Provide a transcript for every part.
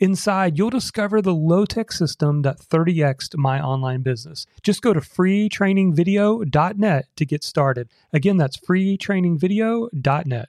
Inside, you'll discover the low tech system that 30xed my online business. Just go to freetrainingvideo.net to get started. Again, that's freetrainingvideo.net.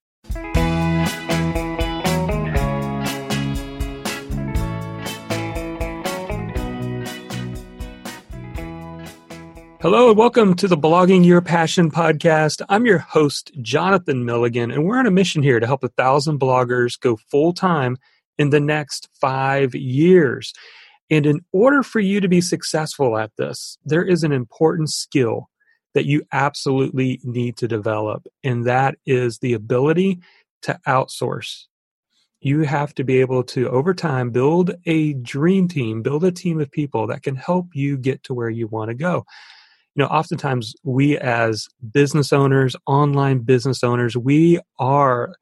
Hello and welcome to the Blogging Your Passion podcast. I'm your host, Jonathan Milligan, and we're on a mission here to help a thousand bloggers go full time in the next five years. And in order for you to be successful at this, there is an important skill that you absolutely need to develop, and that is the ability to outsource. You have to be able to, over time, build a dream team, build a team of people that can help you get to where you want to go. You know, oftentimes we as business owners, online business owners, we are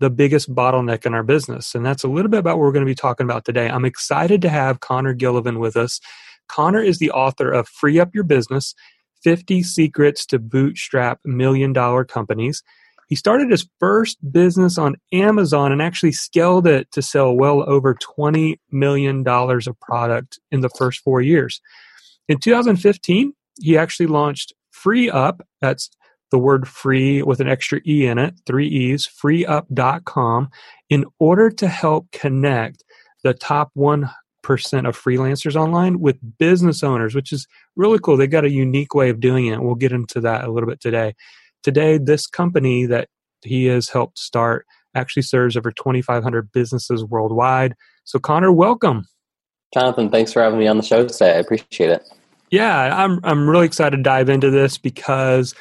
the biggest bottleneck in our business. And that's a little bit about what we're going to be talking about today. I'm excited to have Connor Gillivan with us. Connor is the author of Free Up Your Business 50 Secrets to Bootstrap Million Dollar Companies. He started his first business on Amazon and actually scaled it to sell well over $20 million of product in the first four years. In 2015, he actually launched FreeeUp, that's the word free with an extra E in it, three E's, freeeup.com, in order to help connect the top 1% of freelancers online with business owners, which is really cool. They've got a unique way of doing it. We'll get into that a little bit today. Today, this company that he has helped start actually serves over 2,500 businesses worldwide. So, Connor, welcome. Jonathan, thanks for having me on the show today. I appreciate it. Yeah, I'm I'm really excited to dive into this because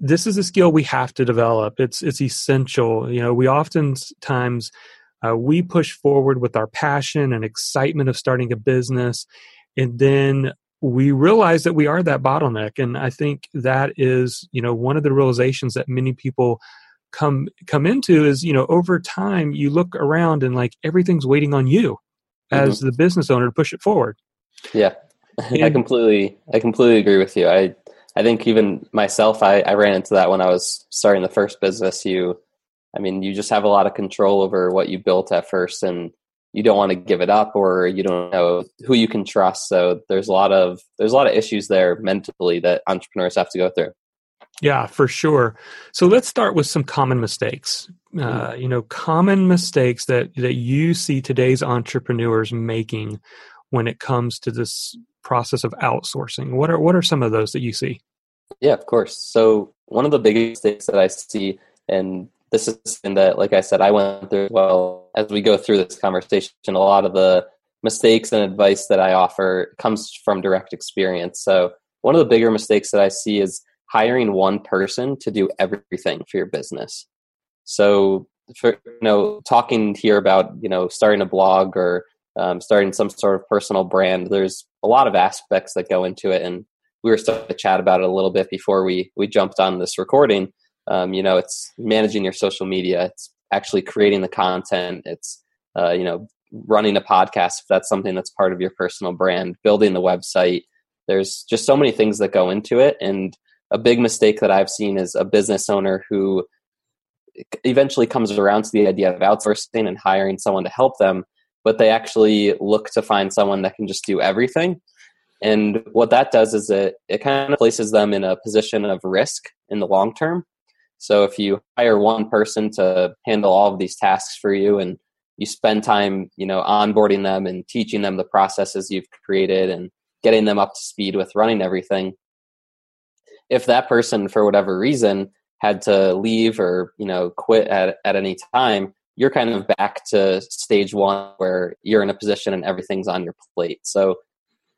this is a skill we have to develop. It's it's essential. You know, we oftentimes uh, we push forward with our passion and excitement of starting a business, and then we realize that we are that bottleneck. And I think that is you know one of the realizations that many people come come into is you know over time you look around and like everything's waiting on you as mm-hmm. the business owner to push it forward. Yeah, and, I completely I completely agree with you. I I think even myself, I, I ran into that when I was starting the first business. You, I mean, you just have a lot of control over what you built at first, and you don't want to give it up, or you don't know who you can trust. So there's a lot of there's a lot of issues there mentally that entrepreneurs have to go through. Yeah, for sure. So let's start with some common mistakes. Uh, mm-hmm. you know, common mistakes that that you see today's entrepreneurs making when it comes to this process of outsourcing? What are what are some of those that you see? Yeah, of course. So one of the biggest things that I see, and this is something that, like I said, I went through as well as we go through this conversation. A lot of the mistakes and advice that I offer comes from direct experience. So one of the bigger mistakes that I see is hiring one person to do everything for your business. So for you know talking here about you know starting a blog or um, starting some sort of personal brand. There's a lot of aspects that go into it, and we were starting to chat about it a little bit before we we jumped on this recording. Um, you know, it's managing your social media. It's actually creating the content. It's uh, you know running a podcast if that's something that's part of your personal brand. Building the website. There's just so many things that go into it, and a big mistake that I've seen is a business owner who eventually comes around to the idea of outsourcing and hiring someone to help them but they actually look to find someone that can just do everything. And what that does is it, it kind of places them in a position of risk in the long term. So if you hire one person to handle all of these tasks for you and you spend time, you know, onboarding them and teaching them the processes you've created and getting them up to speed with running everything, if that person for whatever reason had to leave or, you know, quit at, at any time, you're kind of back to stage one where you're in a position and everything's on your plate. So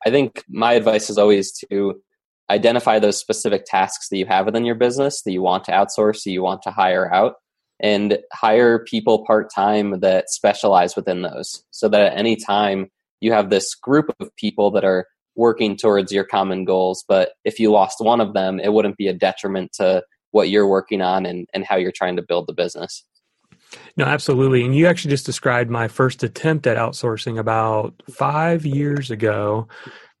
I think my advice is always to identify those specific tasks that you have within your business that you want to outsource, that you want to hire out, and hire people part time that specialize within those so that at any time you have this group of people that are working towards your common goals. But if you lost one of them, it wouldn't be a detriment to what you're working on and, and how you're trying to build the business. No, absolutely. And you actually just described my first attempt at outsourcing about five years ago.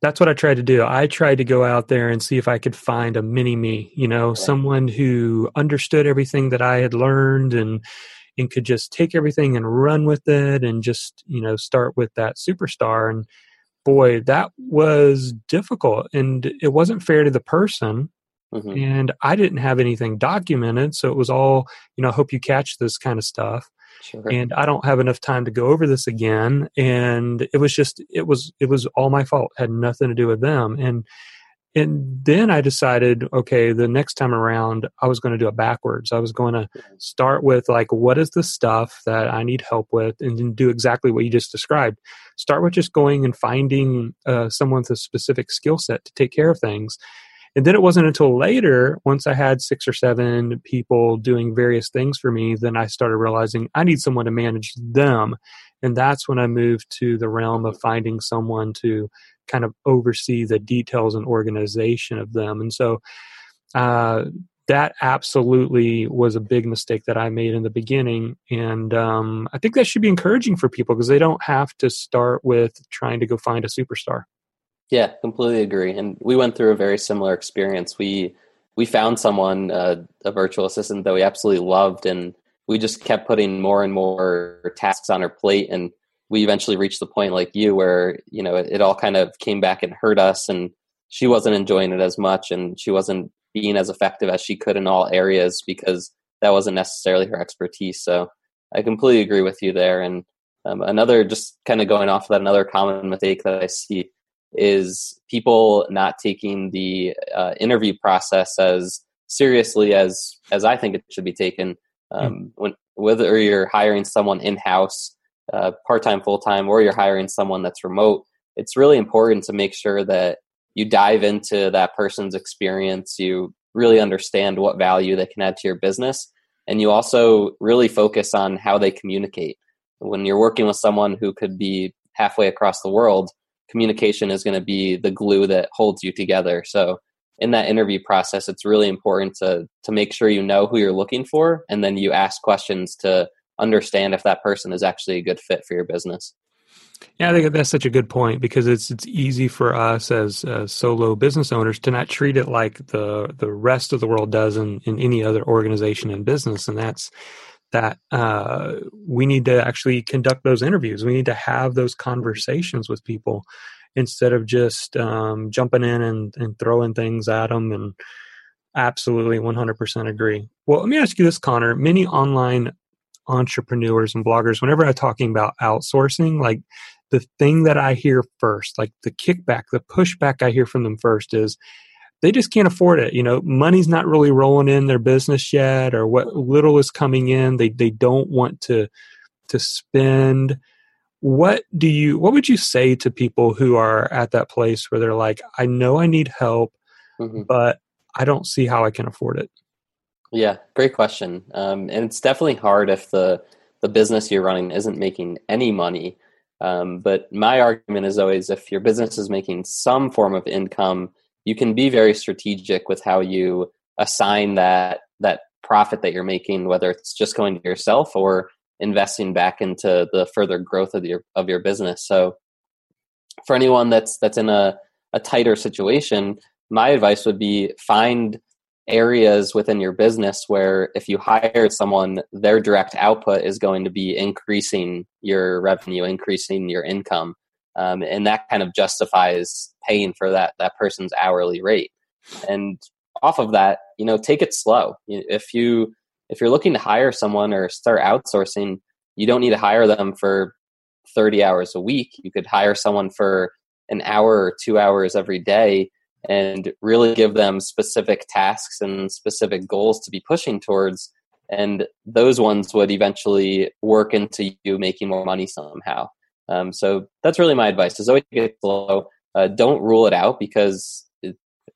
That's what I tried to do. I tried to go out there and see if I could find a mini me, you know, someone who understood everything that I had learned and and could just take everything and run with it and just, you know, start with that superstar. And boy, that was difficult. And it wasn't fair to the person Mm-hmm. And I didn't have anything documented. So it was all, you know, I hope you catch this kind of stuff. Sure. And I don't have enough time to go over this again. And it was just, it was, it was all my fault. Had nothing to do with them. And, and then I decided, okay, the next time around, I was going to do it backwards. I was going to start with like, what is the stuff that I need help with, and then do exactly what you just described. Start with just going and finding uh, someone with a specific skill set to take care of things, and then it wasn't until later, once I had six or seven people doing various things for me, then I started realizing I need someone to manage them. And that's when I moved to the realm of finding someone to kind of oversee the details and organization of them. And so uh, that absolutely was a big mistake that I made in the beginning. And um, I think that should be encouraging for people because they don't have to start with trying to go find a superstar. Yeah, completely agree. And we went through a very similar experience. We we found someone, uh, a virtual assistant that we absolutely loved, and we just kept putting more and more tasks on her plate. And we eventually reached the point, like you, where you know it, it all kind of came back and hurt us, and she wasn't enjoying it as much, and she wasn't being as effective as she could in all areas because that wasn't necessarily her expertise. So I completely agree with you there. And um, another, just kind of going off of that, another common mistake that I see is people not taking the uh, interview process as seriously as as I think it should be taken. Hmm. Um, mm. When whether you're hiring someone in house, uh, part time, full time, or you're hiring someone that's remote, it's really important to make sure that you dive into that person's experience. You really understand what value they can add to your business, and you also really focus on how they communicate. When you're working with someone who could be halfway across the world, communication is going to be the glue that holds you together. So in that interview process, it's really important to to make sure you know who you're looking for, and then you ask questions to understand if that person is actually a good fit for your business. Yeah, I think that's such a good point because it's it's easy for us as uh, solo business owners to not treat it like the the rest of the world does in, in any other organization and business, and that's that uh, we need to actually conduct those interviews. We need to have those conversations with people instead of just um, jumping in and, and throwing things at them. And absolutely 100% agree. Well, let me ask you this, Connor. Many online entrepreneurs and bloggers, whenever I'm talking about outsourcing, like the thing that I hear first, like the kickback, the pushback I hear from them first is, they just can't afford it. You know, money's not really rolling in their business yet, or what little is coming in, they they don't want to to spend. What do you? What would you say to people who are at that place where they're like, I know I need help, mm-hmm. but I don't see how I can afford it. Yeah, great question. Um, and it's definitely hard if the the business you're running isn't making any money. Um, but my argument is always if your business is making some form of income, you can be very strategic with how you assign that that profit that you're making, whether it's just going to yourself or investing back into the further growth of your of your business. So for anyone that's that's in a, a tighter situation, my advice would be find areas within your business where if you hire someone, their direct output is going to be increasing your revenue, increasing your income um, and that kind of justifies paying for that that person's hourly rate. And off of that, you know, take it slow. If you if you're looking to hire someone or start outsourcing, you don't need to hire them for 30 hours a week. You could hire someone for an hour or two hours every day and really give them specific tasks and specific goals to be pushing towards. And those ones would eventually work into you making more money somehow. Um, so that's really my advice: is always get slow. Uh, don't rule it out because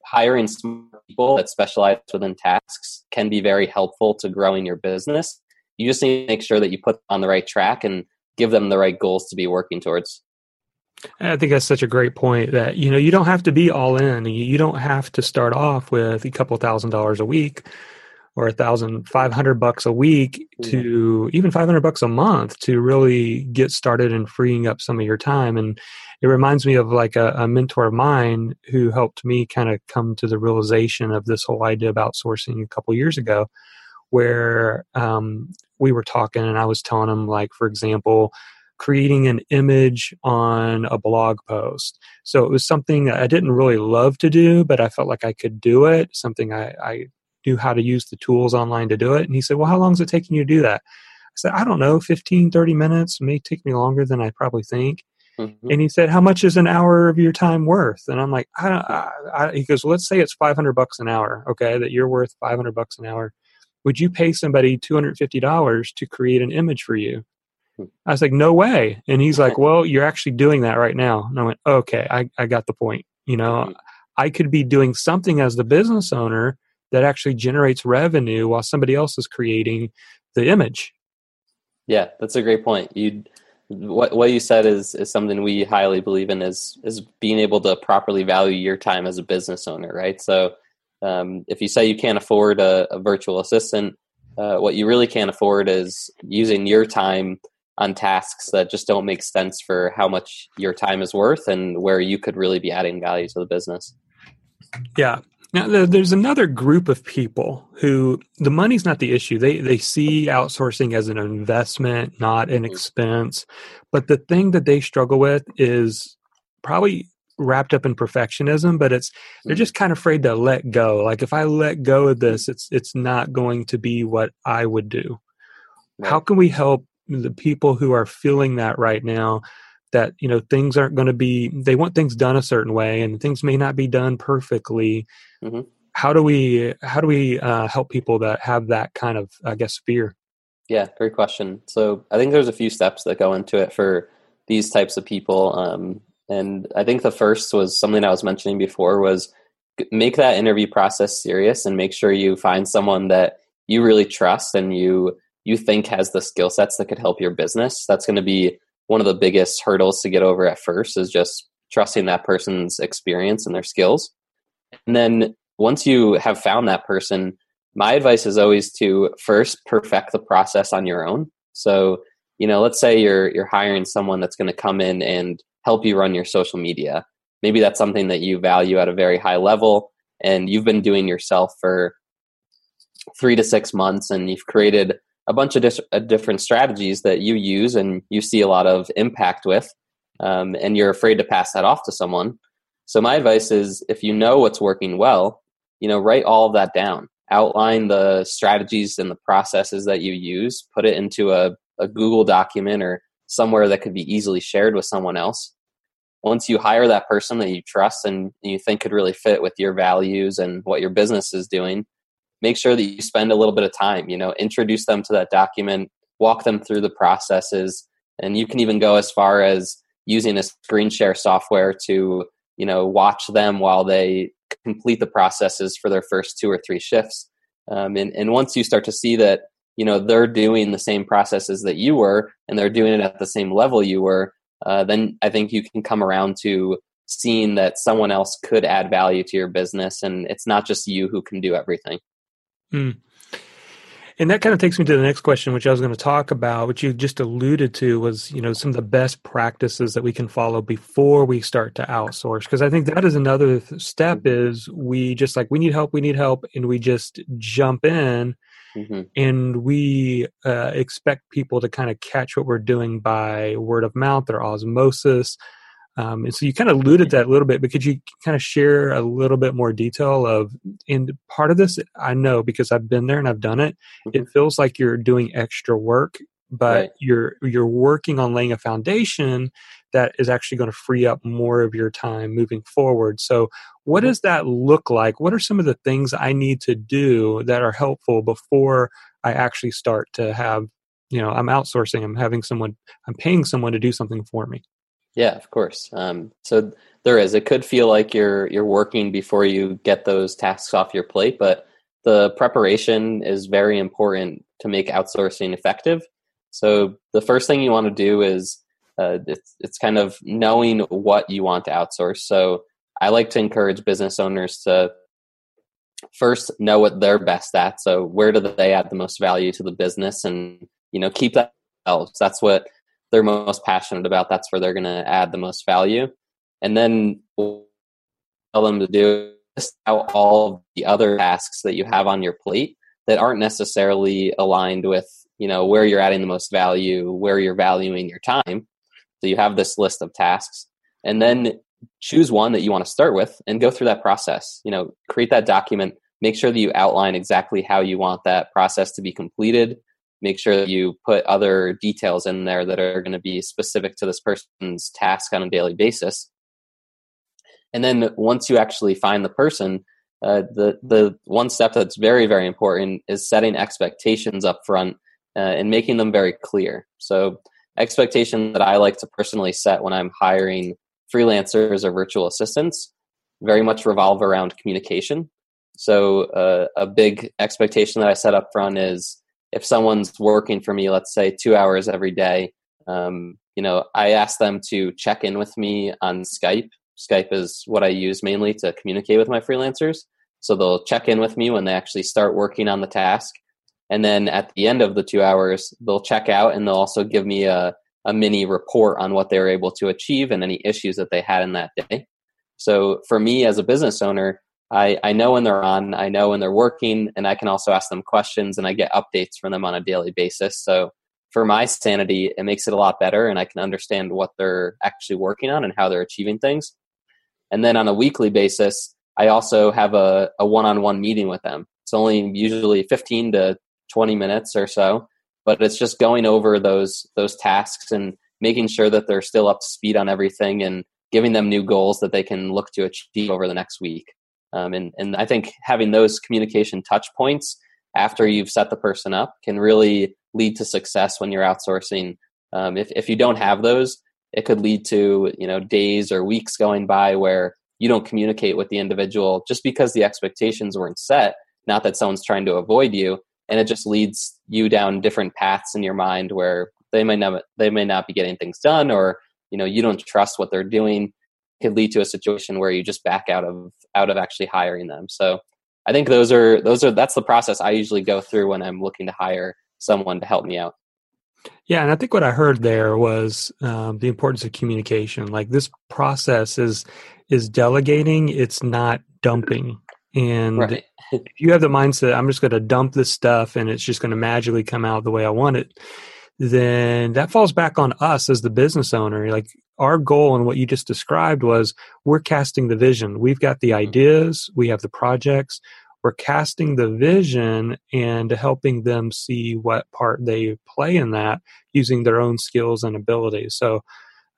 hiring smart people that specialize within tasks can be very helpful to growing your business. You just need to make sure that you put on the right track and give them the right goals to be working towards. I think that's such a great point that you know you don't have to be all in. You don't have to start off with a couple thousand dollars a week or a thousand five hundred bucks a week to even five hundred bucks a month to really get started and freeing up some of your time. And it reminds me of like a, a mentor of mine who helped me kind of come to the realization of this whole idea of outsourcing a couple years ago, where um, we were talking and I was telling him like, for example creating an image on a blog post. So it was something that I didn't really love to do, but I felt like I could do it, something I, I knew how to use the tools online to do it. And he said, Well, how long is it taking you to do that? I said, I don't know, 15, 30 minutes. It may take me longer than I probably think. Mm-hmm. And he said, "How much is an hour of your time worth?" And I'm like, I, I, I, he goes, well, "Let's say it's 500 bucks an hour. Okay, that you're worth 500 bucks an hour. Would you pay somebody 250 dollars to create an image for you?" I was like, no way. And he's like, well, you're actually doing that right now. And I went, okay, I, I got the point. You know, mm-hmm. I could be doing something as the business owner that actually generates revenue while somebody else is creating the image. Yeah, that's a great point. You what what you said is is something we highly believe in is is being able to properly value your time as a business owner, right? So um, if you say you can't afford a, a virtual assistant, uh, what you really can't afford is using your time on tasks that just don't make sense for how much your time is worth and where you could really be adding value to the business. Yeah. Now, there's another group of people who the money's not the issue. They they see outsourcing as an investment, not an mm-hmm. expense. But the thing that they struggle with is probably wrapped up in perfectionism, but it's they're mm-hmm. just kind of afraid to let go. Like if I let go of this, it's it's not going to be what I would do. Right. How can we help the people who are feeling that right now that you know things aren't going to be they want things done a certain way and things may not be done perfectly. Mm-hmm. how do we how do we uh, help people that have that kind of i guess fear? Yeah great question. So i think there's a few steps that go into it for these types of people um, and i think the first was something i was mentioning before was make that interview process serious and make sure you find someone that you really trust and you you think has the skill sets that could help your business, that's going to be one of the biggest hurdles to get over at first is just trusting that person's experience and their skills. And then once you have found that person, my advice is always to first perfect the process on your own. So, you know, let's say you're you're hiring someone that's going to come in and help you run your social media. Maybe that's something that you value at a very high level and you've been doing yourself for 3 to 6 months and you've created a bunch of dis- uh, different strategies that you use and you see a lot of impact with, um, and you're afraid to pass that off to someone. So my advice is, if you know what's working well, you know, write all of that down. Outline the strategies and the processes that you use. Put it into a, a Google document or somewhere that could be easily shared with someone else. Once you hire that person that you trust and you think could really fit with your values and what your business is doing, make sure that you spend a little bit of time you know introduce them to that document walk them through the processes and you can even go as far as using a screen share software to you know watch them while they complete the processes for their first two or three shifts. Um, and, and once you start to see that you know they're doing the same processes that you were and they're doing it at the same level you were uh, then i think you can come around to seeing that someone else could add value to your business and it's not just you who can do everything Mm. And that kind of takes me to the next question, which I was going to talk about, which you just alluded to was, you know, some of the best practices that we can follow before we start to outsource. Because I think that is another step is we just like, we need help, we need help, and we just jump in mm-hmm. and we uh, expect people to kind of catch what we're doing by word of mouth or osmosis um, and so you kind of alluded that a little bit, but could you kind of share a little bit more detail of, and part of this, I know because I've been there and I've done it, mm-hmm. it feels like you're doing extra work, but right. you're, you're working on laying a foundation that is actually going to free up more of your time moving forward. So what mm-hmm. does that look like? What are some of the things I need to do that are helpful before I actually start to have, you know, I'm outsourcing, I'm having someone, I'm paying someone to do something for me. Yeah, of course. Um, so there is. It could feel like you're you're working before you get those tasks off your plate, but the preparation is very important to make outsourcing effective. So the first thing you want to do is uh, it's it's kind of knowing what you want to outsource. So I like to encourage business owners to first know what they're best at. So where do they add the most value to the business, and you know keep that. That's what they're most passionate about. That's where they're going to add the most value, and then tell them to do this out all the other tasks that you have on your plate that aren't necessarily aligned with you know where you're adding the most value, where you're valuing your time. So you have this list of tasks, and then choose one that you want to start with and go through that process. You know, create that document. Make sure that you outline exactly how you want that process to be completed. Make sure that you put other details in there that are going to be specific to this person's task on a daily basis. And then once you actually find the person, uh, the the one step that's very very important is setting expectations up front uh, and making them very clear. So expectation that I like to personally set when I'm hiring freelancers or virtual assistants very much revolve around communication. So, uh, a big expectation that I set up front is if someone's working for me, let's say two hours every day, um, you know, I ask them to check in with me on Skype. Skype is what I use mainly to communicate with my freelancers. So they'll check in with me when they actually start working on the task. And then at the end of the two hours, they'll check out and they'll also give me a, a mini report on what they were able to achieve and any issues that they had in that day. So for me as a business owner, I, I know when they're on, I know when they're working, and I can also ask them questions and I get updates from them on a daily basis. So for my sanity, it makes it a lot better and I can understand what they're actually working on and how they're achieving things. And then on a weekly basis, I also have a, a one-on-one meeting with them. It's only usually 15 to 20 minutes or so but it's just going over those those tasks and making sure that they're still up to speed on everything and giving them new goals that they can look to achieve over the next week. Um, and and I think having those communication touch points after you've set the person up can really lead to success when you're outsourcing. Um, if if you don't have those, it could lead to you know days or weeks going by where you don't communicate with the individual just because the expectations weren't set. Not that someone's trying to avoid you, and it just leads you down different paths in your mind where they may not they may not be getting things done or you know you don't trust what they're doing could lead to a situation where you just back out of out of actually hiring them. So i think those are those are that's the process i usually go through when i'm looking to hire someone to help me out. Yeah and i think what i heard there was um, the importance of communication. Like this process is is delegating it's not dumping. And right. if you have the mindset, I'm just going to dump this stuff and it's just going to magically come out the way I want it, then that falls back on us as the business owner. Like our goal and what you just described was we're casting the vision. We've got the mm-hmm. ideas, we have the projects, we're casting the vision and helping them see what part they play in that using their own skills and abilities. So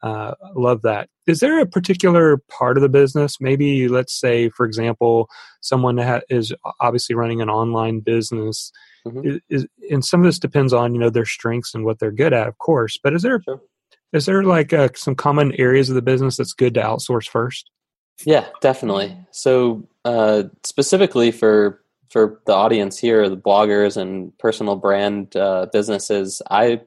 uh, love that. Is there a particular part of the business? Maybe, let's say, for example, someone that is obviously running an online business. Mm-hmm. Is, and some of this depends on you know their strengths and what they're good at, of course. But is there sure. is there like uh, some common areas of the business that's good to outsource first? Yeah, definitely. So uh, specifically for for the audience here, the bloggers and personal brand uh, businesses, I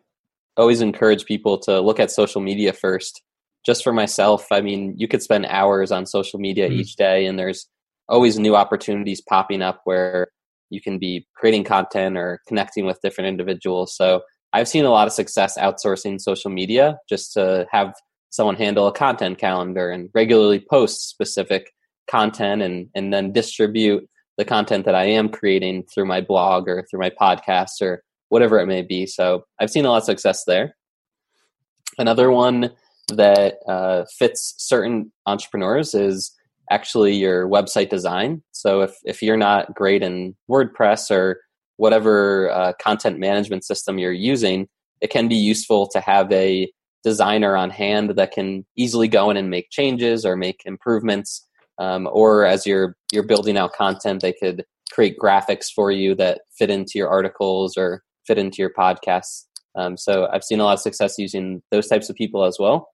always encourage people to look at social media first. Just for myself, I mean, you could spend hours on social media mm-hmm. each day, and there's always new opportunities popping up where you can be creating content or connecting with different individuals. So I've seen a lot of success outsourcing social media just to have someone handle a content calendar and regularly post specific content and, and then distribute the content that I am creating through my blog or through my podcast or whatever it may be. So I've seen a lot of success there. Another one that uh, fits certain entrepreneurs is actually your website design. So if if you're not great in WordPress or whatever uh, content management system you're using, it can be useful to have a designer on hand that can easily go in and make changes or make improvements. Um, or as you're you're building out content, they could create graphics for you that fit into your articles or fit into your podcasts. Um, so I've seen a lot of success using those types of people as well.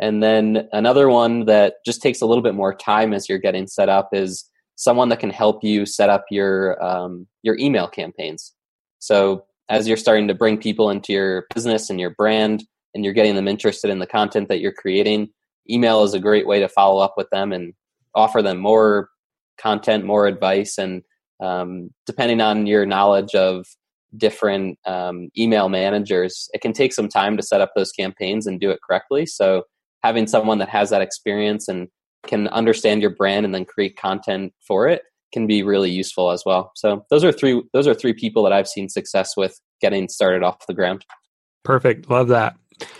And then another one that just takes a little bit more time as you're getting set up is someone that can help you set up your um, your email campaigns. So as you're starting to bring people into your business and your brand, and you're getting them interested in the content that you're creating, email is a great way to follow up with them and offer them more content, more advice, and um, depending on your knowledge of different um, email managers, it can take some time to set up those campaigns and do it correctly. So having someone that has that experience and can understand your brand and then create content for it can be really useful as well. So those are three those are three people that I've seen success with getting started off the ground. Perfect. Love that.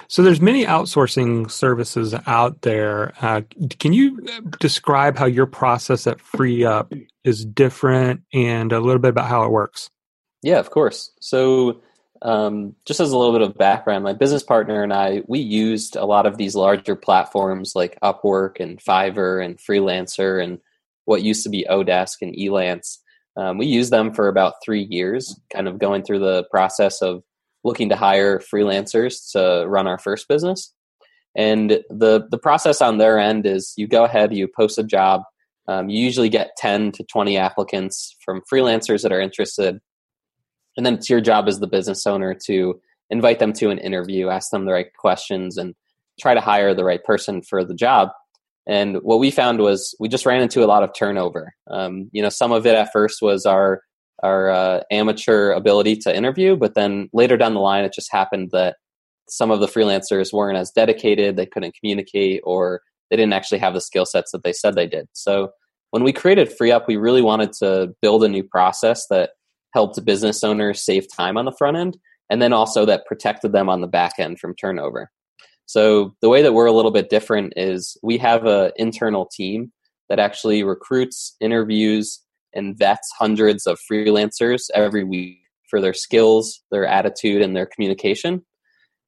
So there's many outsourcing services out there. Uh, can you describe how your process at FreeeUp is different and a little bit about how it works? Yeah, of course. So um, just as a little bit of background, my business partner and I, we used a lot of these larger platforms like Upwork and Fiverr and Freelancer and what used to be Odesk and Elance. Um, we used them for about three years, kind of going through the process of looking to hire freelancers to run our first business. And the the process on their end is you go ahead, you post a job. Um, you usually get 10 to 20 applicants from freelancers that are interested. And then it's your job as the business owner to invite them to an interview, ask them the right questions, and try to hire the right person for the job. And what we found was we just ran into a lot of turnover. Um, you know, some of it at first was our our uh, amateur ability to interview, but then later down the line, it just happened that some of the freelancers weren't as dedicated, they couldn't communicate, or they didn't actually have the skill sets that they said they did. So when we created FreeeUp, we really wanted to build a new process that helped business owners save time on the front end, and then also that protected them on the back end from turnover. So the way that we're a little bit different is we have an internal team that actually recruits, interviews, and vets hundreds of freelancers every week for their skills, their attitude, and their communication.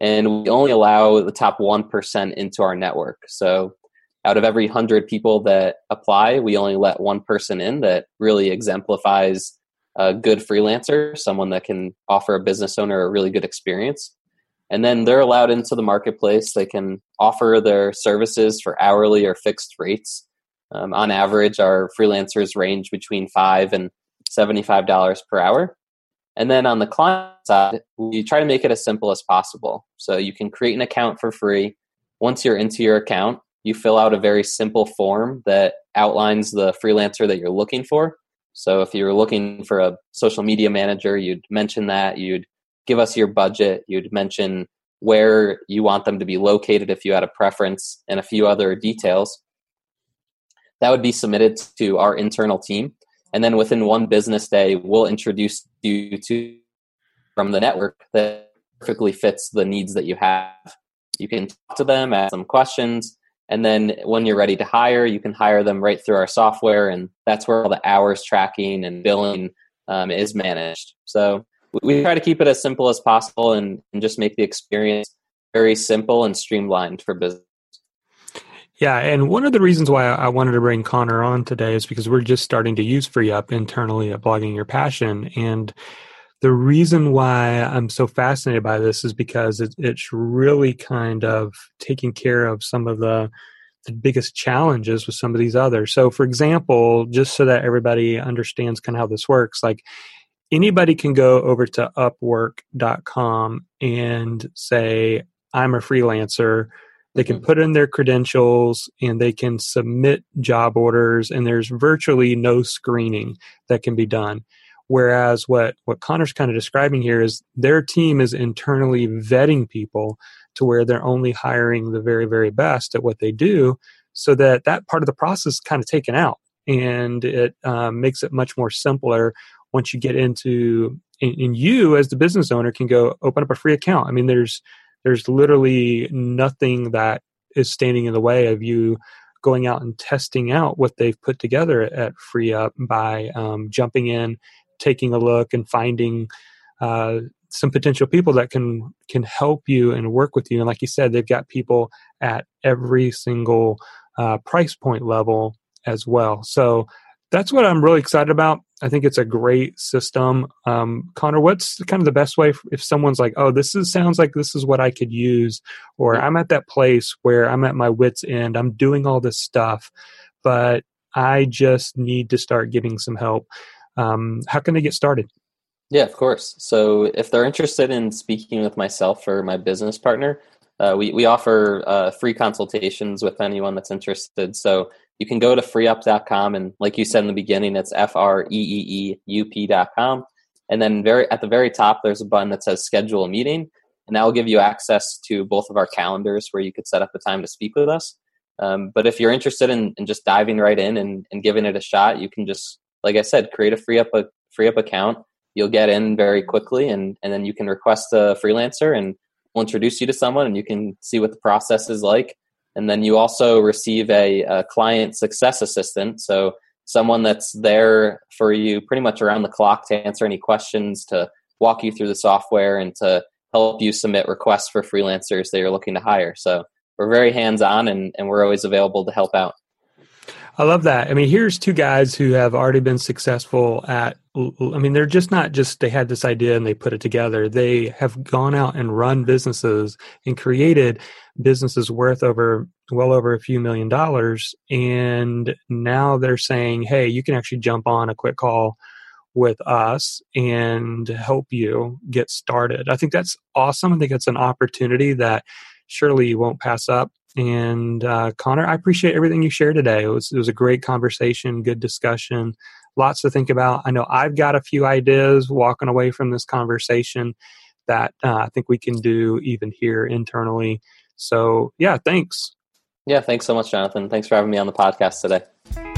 And we only allow the top 1% into our network. So out of every 100 people that apply, we only let one person in that really exemplifies a good freelancer, someone that can offer a business owner a really good experience and then they're allowed into the marketplace. They can offer their services for hourly or fixed rates. Um, on average, our freelancers range between five and seventy-five dollars per hour. And then on the client side, we try to make it as simple as possible. So you can create an account for free. Once you're into your account, you fill out a very simple form that outlines the freelancer that you're looking for. So if you're looking for a social media manager, you'd mention that. You'd give us your budget. You'd mention where you want them to be located if you had a preference and a few other details. That would be submitted to our internal team. And then within one business day, we'll introduce you to from the network that perfectly fits the needs that you have. You can talk to them, ask them questions, and then when you're ready to hire, you can hire them right through our software, and that's where all the hours tracking and billing um, is managed. So we try to keep it as simple as possible and, and just make the experience very simple and streamlined for business. Yeah, and one of the reasons why I wanted to bring Connor on today is because we're just starting to use FreeeUp internally at Blogging Your Passion. And the reason why I'm so fascinated by this is because it, it's really kind of taking care of some of the the biggest challenges with some of these others. So, for example, just so that everybody understands kind of how this works, like anybody can go over to upwork.com and say i'm a freelancer they can mm-hmm. put in their credentials and they can submit job orders and there's virtually no screening that can be done whereas what what connor's kind of describing here is their team is internally vetting people to where they're only hiring the very very best at what they do so that that part of the process is kind of taken out. And it um, makes it much more simpler once you get into and, you as the business owner can go open up a free account. I mean there's there's literally nothing that is standing in the way of you going out and testing out what they've put together at FreeeUp by um, jumping in, taking a look, and finding uh, some potential people that can can help you and work with you. And like you said, they've got people at every single uh, price point level as well. So that's what I'm really excited about. I think it's a great system. Um, Connor, what's kind of the best way if someone's like, "Oh, this is sounds like this is what I could use," or I'm at that place where I'm at my wits' end. I'm doing all this stuff, but I just need to start getting some help. Um, how can they get started? Yeah, of course. So if they're interested in speaking with myself or my business partner, uh, we, we offer uh, free consultations with anyone that's interested. So you can go to freeeup.com and like you said in the beginning, it's F-R-E-E-E-U-P.com. And then very at the very top, there's a button that says schedule a meeting. And that will give you access to both of our calendars where you could set up a time to speak with us. Um, but if you're interested in, in, just diving right in and, and giving it a shot, you can just, like I said, create a free up a free up account. You'll get in very quickly, and and then you can request a freelancer, and we'll introduce you to someone, and you can see what the process is like. And then you also receive a, a client success assistant, so someone that's there for you pretty much around the clock to answer any questions, to walk you through the software, and to help you submit requests for freelancers that you're looking to hire. So we're very hands on and, and we're always available to help out. I love that. I mean, here's two guys who have already been successful at, I mean, they're just not just, they had this idea and they put it together. They have gone out and run businesses and created businesses worth over, well over a few million dollars. And now they're saying, hey, you can actually jump on a quick call with us and help you get started. I think that's awesome. I think it's an opportunity that surely you won't pass up. And uh, Connor, I appreciate everything you shared today. It was, it was a great conversation, good discussion, lots to think about. I know I've got a few ideas walking away from this conversation that uh, I think we can do even here internally. So, yeah, thanks. Yeah, thanks so much, Jonathan. Thanks for having me on the podcast today.